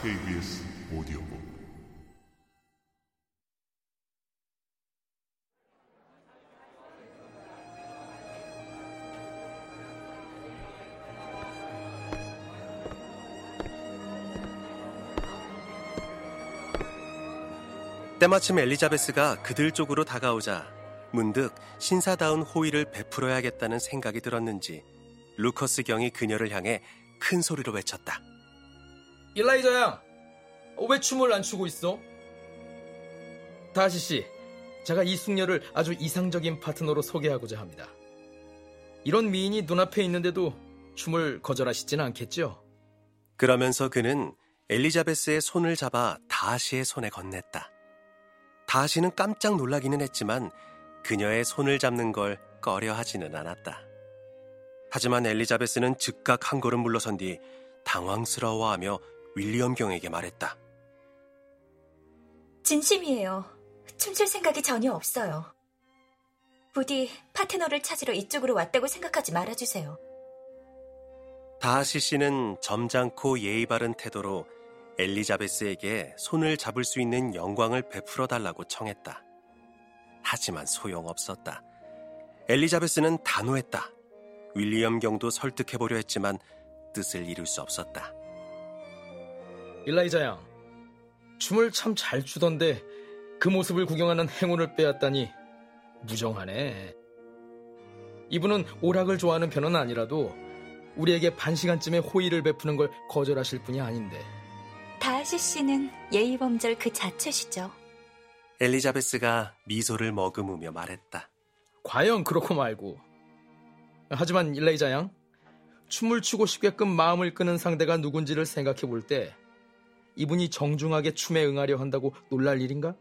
KBS 오디오북 때마침 엘리자베스가 그들 쪽으로 다가오자 문득 신사다운 호의를 베풀어야겠다는 생각이 들었는지 루커스 경이 그녀를 향해 큰 소리로 외쳤다. 일라이자 양, 어, 왜 춤을 안 추고 있어? 다시 씨, 제가 이 숙녀를 아주 이상적인 파트너로 소개하고자 합니다. 이런 미인이 눈앞에 있는데도 춤을 거절하시지는 않겠죠? 그러면서 그는 엘리자베스의 손을 잡아 다시의 손에 건넸다. 다시는 깜짝 놀라기는 했지만 그녀의 손을 잡는 걸 꺼려 하지는 않았다. 하지만 엘리자베스는 즉각 한 걸음 물러선 뒤 당황스러워하며 윌리엄 경에게 말했다. 진심이에요. 춤출 생각이 전혀 없어요. 부디 파트너를 찾으러 이쪽으로 왔다고 생각하지 말아주세요. 다하시 씨는 점잖고 예의 바른 태도로 엘리자베스에게 손을 잡을 수 있는 영광을 베풀어 달라고 청했다. 하지만 소용없었다. 엘리자베스는 단호했다. 윌리엄 경도 설득해보려 했지만 뜻을 이룰 수 없었다. 일라이자 양, 춤을 참 잘 추던데 그 모습을 구경하는 행운을 빼앗다니 무정하네. 이분은 오락을 좋아하는 편은 아니라도 우리에게 반 시간쯤의 호의를 베푸는 걸 거절하실 분이 아닌데. 다하시 씨는 예의범절 그 자체시죠. 엘리자베스가 미소를 머금으며 말했다. 과연 그렇고 말고. 하지만 일레이자 양, 춤을 추고 싶게끔 마음을 끄는 상대가 누군지를 생각해 볼 때 이분이 정중하게 춤에 응하려 한다고 놀랄 일인가?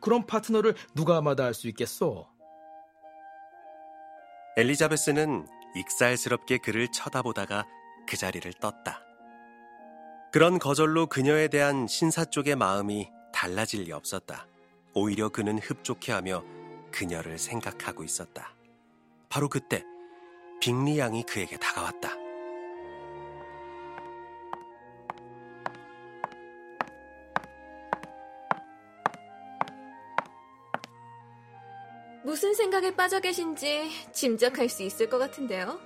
그런 파트너를 누가 마다할 수 있겠어? 엘리자베스는 익살스럽게 그를 쳐다보다가 그 자리를 떴다. 그런 거절로 그녀에 대한 신사 쪽의 마음이 달라질 리 없었다. 오히려 그는 흡족해하며 그녀를 생각하고 있었다. 바로 그때 빅리 양이 그에게 다가왔다. 무슨 생각에 빠져 계신지 짐작할 수 있을 것 같은데요.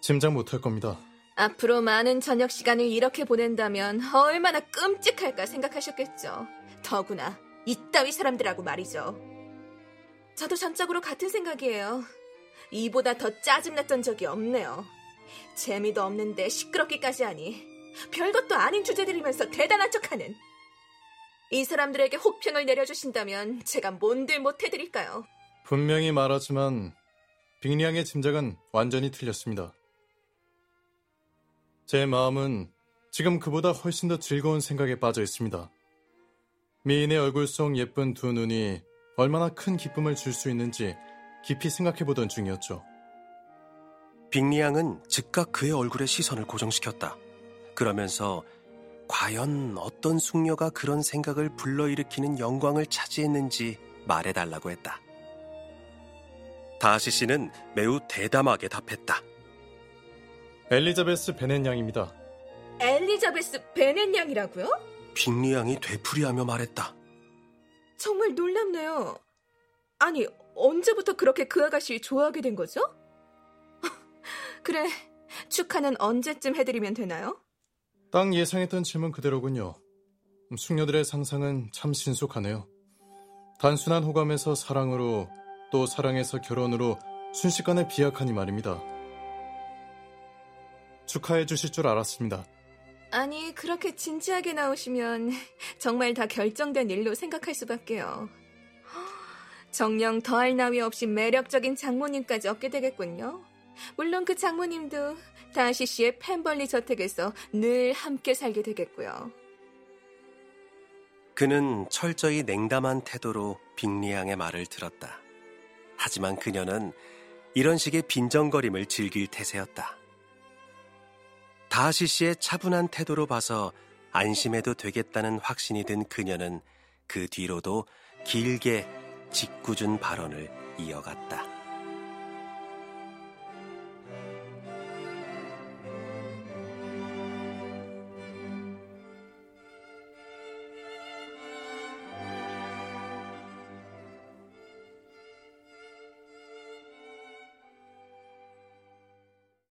짐작 못할 겁니다. 앞으로 많은 저녁 시간을 이렇게 보낸다면 얼마나 끔찍할까 생각하셨겠죠. 더구나 이따위 사람들하고 말이죠. 저도 전적으로 같은 생각이에요. 이보다 더 짜증났던 적이 없네요. 재미도 없는데 시끄럽기까지 하니 별것도 아닌 주제들이면서 대단한 척하는 이 사람들에게 혹평을 내려주신다면 제가 뭔들 못해드릴까요? 분명히 말하지만 빅리양의 짐작은 완전히 틀렸습니다. 제 마음은 지금 그보다 훨씬 더 즐거운 생각에 빠져 있습니다. 미인의 얼굴 속 예쁜 두 눈이 얼마나 큰 기쁨을 줄 수 있는지 깊이 생각해 보던 중이었죠. 빅리 양은 즉각 그의 얼굴에 시선을 고정시켰다. 그러면서 과연 어떤 숙녀가 그런 생각을 불러일으키는 영광을 차지했는지 말해달라고 했다. 다하시 씨는 매우 대담하게 답했다. 엘리자베스 베넷 양입니다. 엘리자베스 베넷 양이라고요? 빅리 양이 되풀이하며 말했다. 정말 놀랍네요. 아니, 언제부터 그렇게 그 아가씨 좋아하게 된 거죠? 그래, 축하는 언제쯤 해드리면 되나요? 딱 예상했던 질문 그대로군요. 숙녀들의 상상은 참 신속하네요. 단순한 호감에서 사랑으로 또 사랑에서 결혼으로 순식간에 비약하니 말입니다. 축하해 주실 줄 알았습니다. 아니, 그렇게 진지하게 나오시면 정말 다 결정된 일로 생각할 수밖에요. 정령 더할 나위 없이 매력적인 장모님까지 얻게 되겠군요. 물론 그 장모님도 다시 씨의 펜벌리 저택에서 늘 함께 살게 되겠고요. 그는 철저히 냉담한 태도로 빅리양의 말을 들었다. 하지만 그녀는 이런 식의 빈정거림을 즐길 태세였다. 다하시 씨의 차분한 태도로 봐서 안심해도 되겠다는 확신이 든 그녀는 그 뒤로도 길게 짓궂은 발언을 이어갔다.